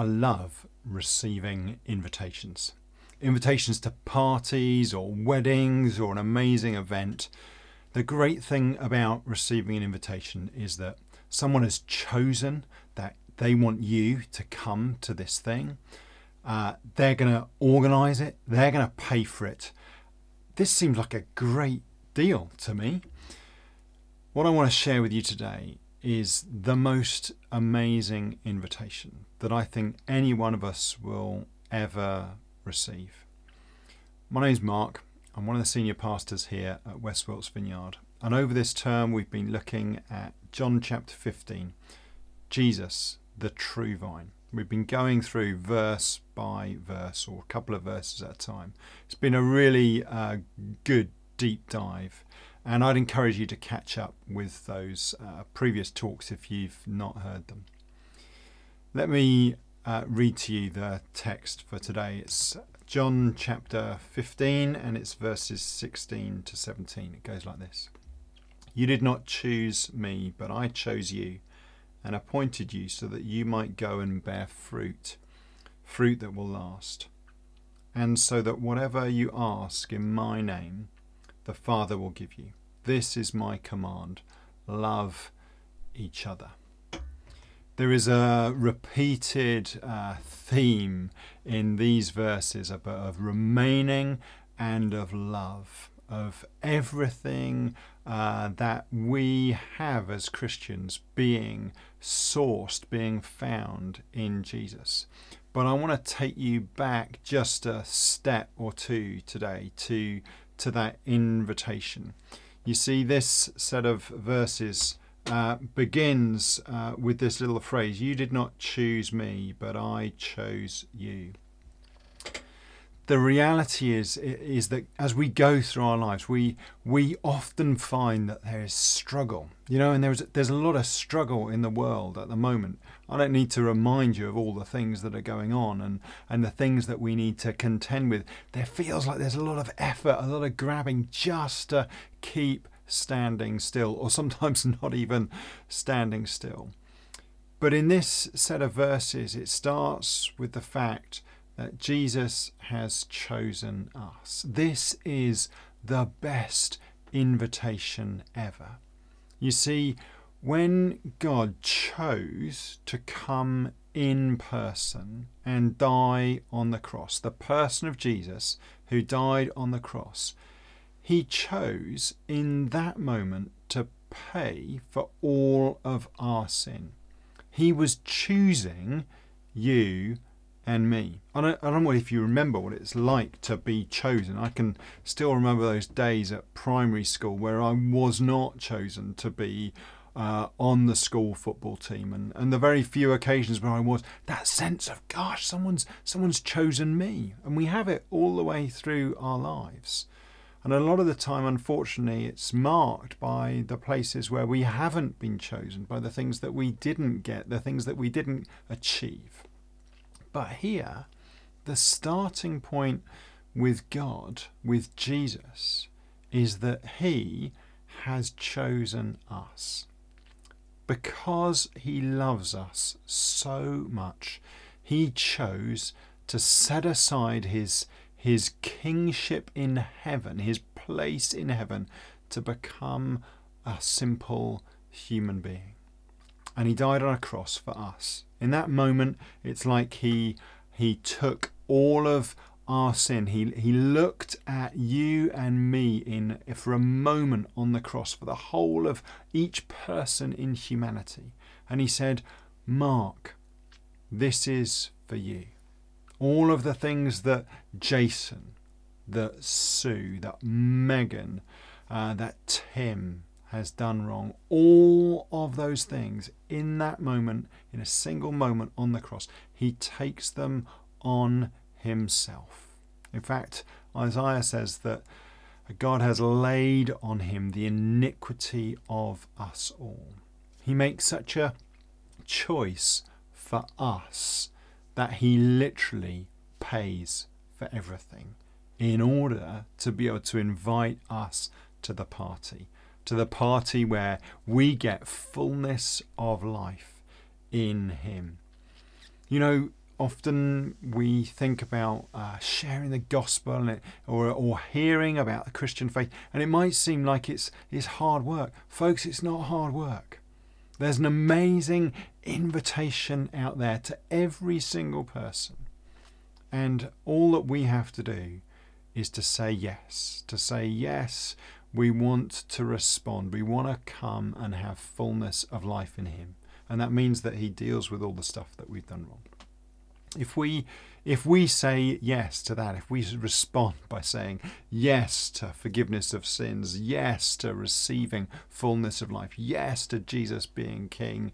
I love receiving invitations. Invitations to parties or weddings or an amazing event. The great thing about receiving an invitation is that someone has chosen that they want you to come to this thing. Uh, they're going to organize it, they're going to pay for it. This seems like a great deal to me. What I want to share with you today is the most amazing invitation that I think any one of us will ever receive. My name's Mark. I'm one of the senior pastors here at West Wilts Vineyard. And over this term, we've been looking at John chapter 15, Jesus, the true vine. We've been going through verse by verse or a couple of verses at a time. It's been a really uh, good deep dive and I'd encourage you to catch up with those uh, previous talks if you've not heard them. Let me uh, read to you the text for today. It's John chapter 15 and it's verses 16 to 17. It goes like this You did not choose me, but I chose you and appointed you so that you might go and bear fruit, fruit that will last. And so that whatever you ask in my name, the Father will give you. This is my command love each other. There is a repeated uh, theme in these verses of, of, remaining and of love, of everything uh, that we have as Christians being sourced, being found in Jesus. But I want to take you back just a step or two today to to that invitation. You see, this set of verses uh, begins uh, with this little phrase You did not choose me, but I chose you the reality is is that as we go through our lives, we we often find that there is struggle, you know, and there's there's a lot of struggle in the world at the moment. I don't need to remind you of all the things that are going on and and the things that we need to contend with. There feels like there's a lot of effort, a lot of grabbing just to keep standing still, or sometimes not even standing still. But in this set of verses, it starts with the fact that Jesus has chosen us. This is the best invitation ever. You see, when God chose to come in person and die on the cross, the person of Jesus who died on the cross, he chose in that moment to pay for all of our sin. He was choosing you and me. I don't, I don't know if you remember what it's like to be chosen. I can still remember those days at primary school where I was not chosen to be uh, on the school football team, and, and the very few occasions where I was, that sense of gosh, someone's someone's chosen me, and we have it all the way through our lives. And a lot of the time, unfortunately, it's marked by the places where we haven't been chosen, by the things that we didn't get, the things that we didn't achieve. But here, the starting point with God, with Jesus, is that He has chosen us. Because He loves us so much, He chose to set aside His, his kingship in heaven, His place in heaven, to become a simple human being and he died on a cross for us. In that moment, it's like he he took all of our sin. He he looked at you and me in for a moment on the cross for the whole of each person in humanity. And he said, Mark, this is for you. All of the things that Jason, that Sue, that Megan, uh, that Tim, has done wrong. All of those things in that moment, in a single moment on the cross, he takes them on himself. In fact, Isaiah says that God has laid on him the iniquity of us all. He makes such a choice for us that he literally pays for everything in order to be able to invite us to the party to the party where we get fullness of life in Him. You know, often we think about uh, sharing the gospel and it, or, or hearing about the Christian faith, and it might seem like it's, it's hard work. Folks, it's not hard work. There's an amazing invitation out there to every single person. And all that we have to do is to say yes, to say yes, we want to respond. We want to come and have fullness of life in Him. And that means that He deals with all the stuff that we've done wrong. If we if we say yes to that, if we respond by saying yes to forgiveness of sins, yes to receiving fullness of life, yes to Jesus being King,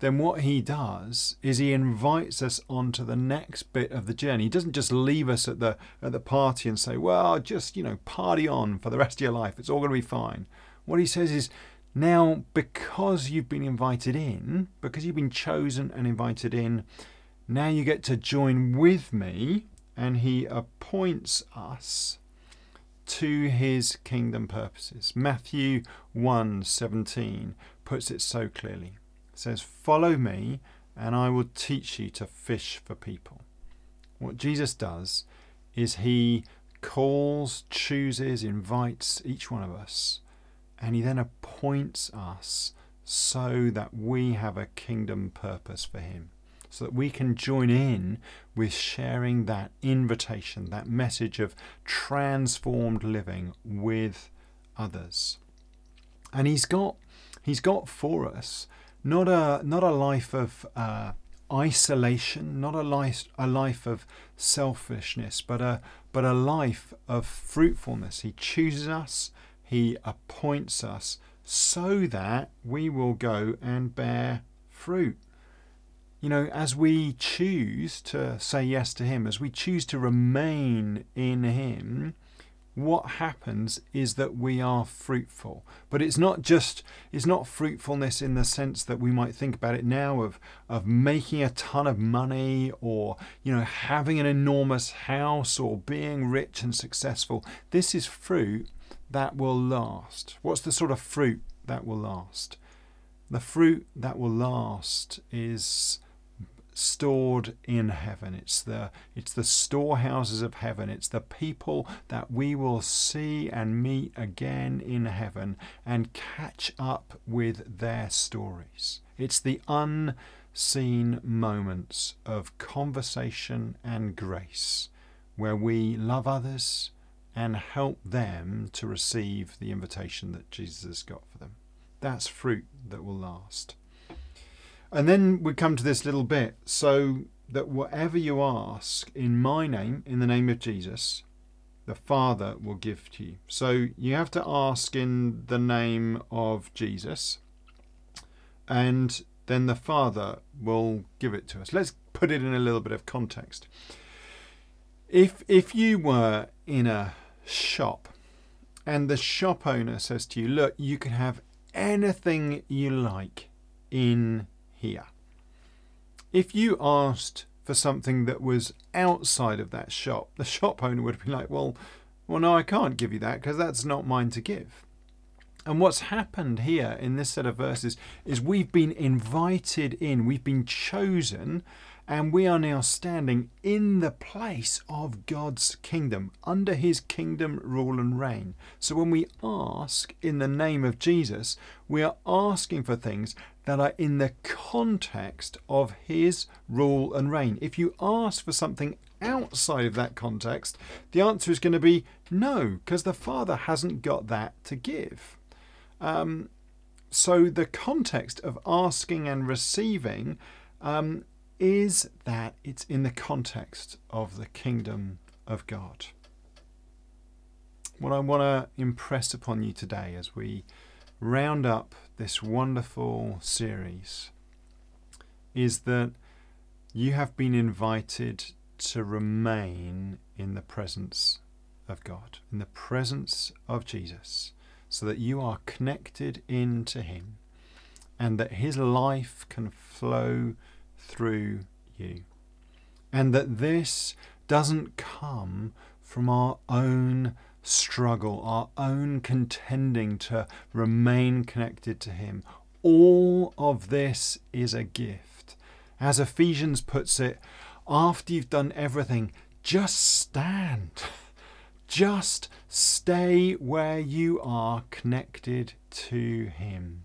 then what he does is he invites us onto the next bit of the journey. He doesn't just leave us at the at the party and say, "Well, just, you know, party on for the rest of your life. It's all going to be fine." What he says is, "Now because you've been invited in, because you've been chosen and invited in, now you get to join with me." And he appoints us to his kingdom purposes. Matthew 1:17 puts it so clearly. Says, Follow me, and I will teach you to fish for people. What Jesus does is he calls, chooses, invites each one of us, and he then appoints us so that we have a kingdom purpose for him. So that we can join in with sharing that invitation, that message of transformed living with others. And he's got he's got for us not a not a life of uh, isolation, not a life a life of selfishness, but a but a life of fruitfulness. He chooses us, he appoints us so that we will go and bear fruit. You know, as we choose to say yes to him, as we choose to remain in him, what happens is that we are fruitful. But it's not just it's not fruitfulness in the sense that we might think about it now of of making a ton of money or you know having an enormous house or being rich and successful. This is fruit that will last. What's the sort of fruit that will last? The fruit that will last is stored in heaven. It's the it's the storehouses of heaven. It's the people that we will see and meet again in heaven and catch up with their stories. It's the unseen moments of conversation and grace where we love others and help them to receive the invitation that Jesus has got for them. That's fruit that will last. And then we come to this little bit so that whatever you ask in my name, in the name of Jesus, the Father will give to you. So you have to ask in the name of Jesus, and then the Father will give it to us. Let's put it in a little bit of context. If if you were in a shop and the shop owner says to you, "Look, you can have anything you like in here. If you asked for something that was outside of that shop, the shop owner would be like, well, well, no, I can't give you that because that's not mine to give. And what's happened here in this set of verses is we've been invited in, we've been chosen and we are now standing in the place of God's kingdom, under his kingdom rule and reign. So when we ask in the name of Jesus, we are asking for things that are in the context of his rule and reign. If you ask for something outside of that context, the answer is going to be no, because the Father hasn't got that to give. Um, so the context of asking and receiving um, is that it's in the context of the kingdom of God. What I want to impress upon you today as we round up this wonderful series is that you have been invited to remain in the presence of God, in the presence of Jesus, so that you are connected into Him and that His life can flow through you. And that this doesn't come from our own struggle, our own contending to remain connected to Him. All of this is a gift. As Ephesians puts it, after you've done everything, just stand. Just stay where you are connected to Him.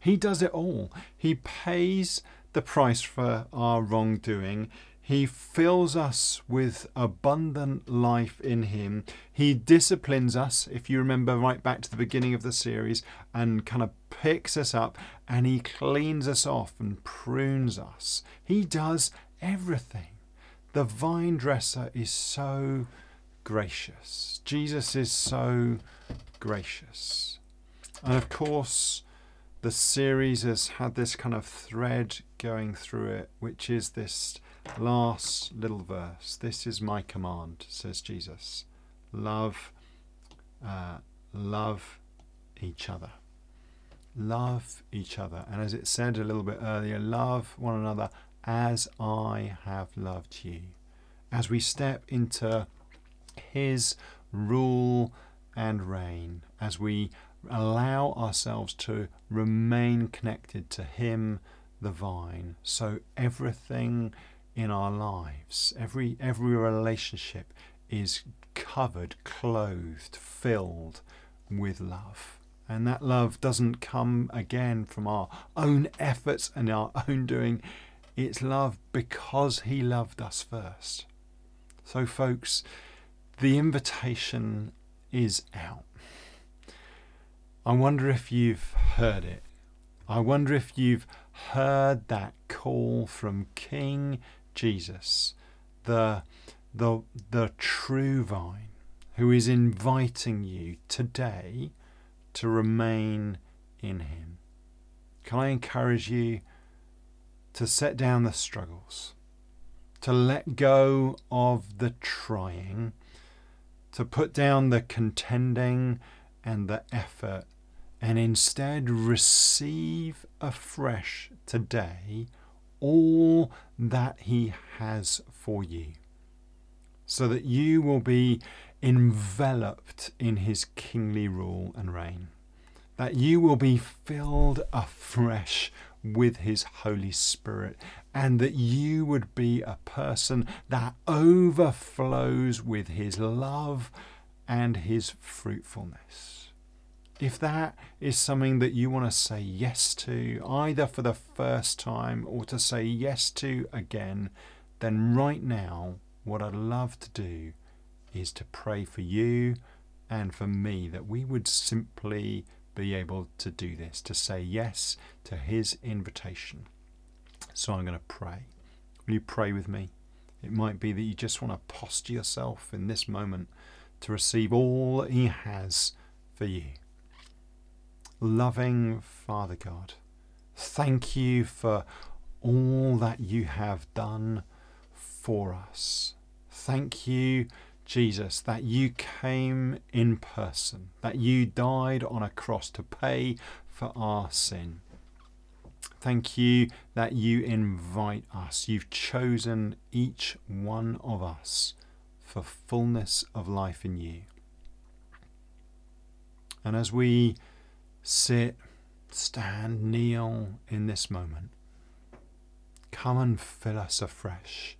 He does it all. He pays the price for our wrongdoing. He fills us with abundant life in Him. He disciplines us, if you remember right back to the beginning of the series, and kind of picks us up and He cleans us off and prunes us. He does everything. The vine dresser is so gracious. Jesus is so gracious. And of course, the series has had this kind of thread going through it, which is this last little verse. This is my command, says Jesus. Love, uh, love each other. Love each other. And as it said a little bit earlier, love one another as I have loved you. As we step into His rule and reign, as we allow ourselves to remain connected to Him, the vine, so everything in our lives. Every every relationship is covered, clothed, filled with love. And that love doesn't come again from our own efforts and our own doing. It's love because he loved us first. So folks, the invitation is out. I wonder if you've heard it. I wonder if you've heard that call from King Jesus, the, the, the true vine, who is inviting you today to remain in Him. Can I encourage you to set down the struggles, to let go of the trying, to put down the contending and the effort, and instead receive afresh today all that He has for you, so that you will be enveloped in His kingly rule and reign, that you will be filled afresh with His Holy Spirit, and that you would be a person that overflows with His love and His fruitfulness if that is something that you want to say yes to, either for the first time or to say yes to again, then right now, what I'd love to do is to pray for you and for me that we would simply be able to do this, to say yes to His invitation. So I'm going to pray. Will you pray with me? It might be that you just want to posture yourself in this moment to receive all that He has for you loving Father God, thank you for all that you have done for us. Thank you, Jesus, that you came in person, that you died on a cross to pay for our sin. Thank you that you invite us. You've chosen each one of us for fullness of life in you. And as we sit, stand, kneel in this moment. Come and fill us afresh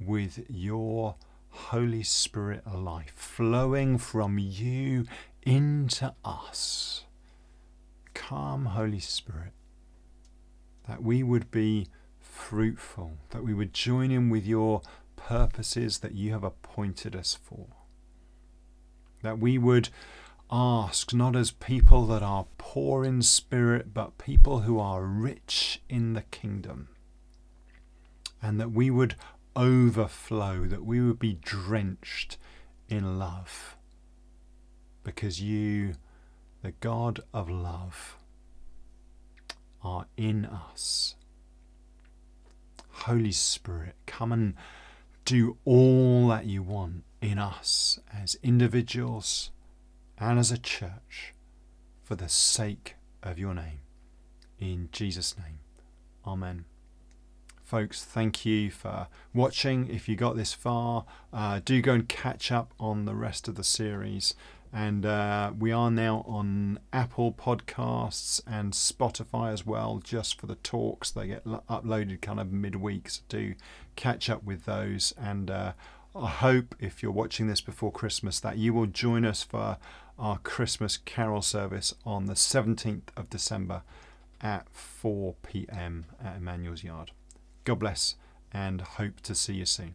with your Holy Spirit life flowing from you into us. Come, Holy Spirit, that we would be fruitful, that we would join in with your purposes that you have appointed us for, that we would ask, not as people that are poor in spirit, but people who are rich in the kingdom. And that we would overflow, that we would be drenched in love. Because you, the God of love, are in us. Holy Spirit, come and do all that you want in us as individuals and as a church for the sake of your name. In Jesus' name, Amen. Folks, thank you for watching. If you got this far, uh, do go and catch up on the rest of the series. And uh, we are now on Apple Podcasts and Spotify as well, just for the talks. They get lo- uploaded kind of midweek, so do catch up with those. And uh, I hope if you're watching this before Christmas that you will join us for our Christmas carol service on the 17th of December at 4 pm at Emmanuel's Yard. God bless and hope to see you soon.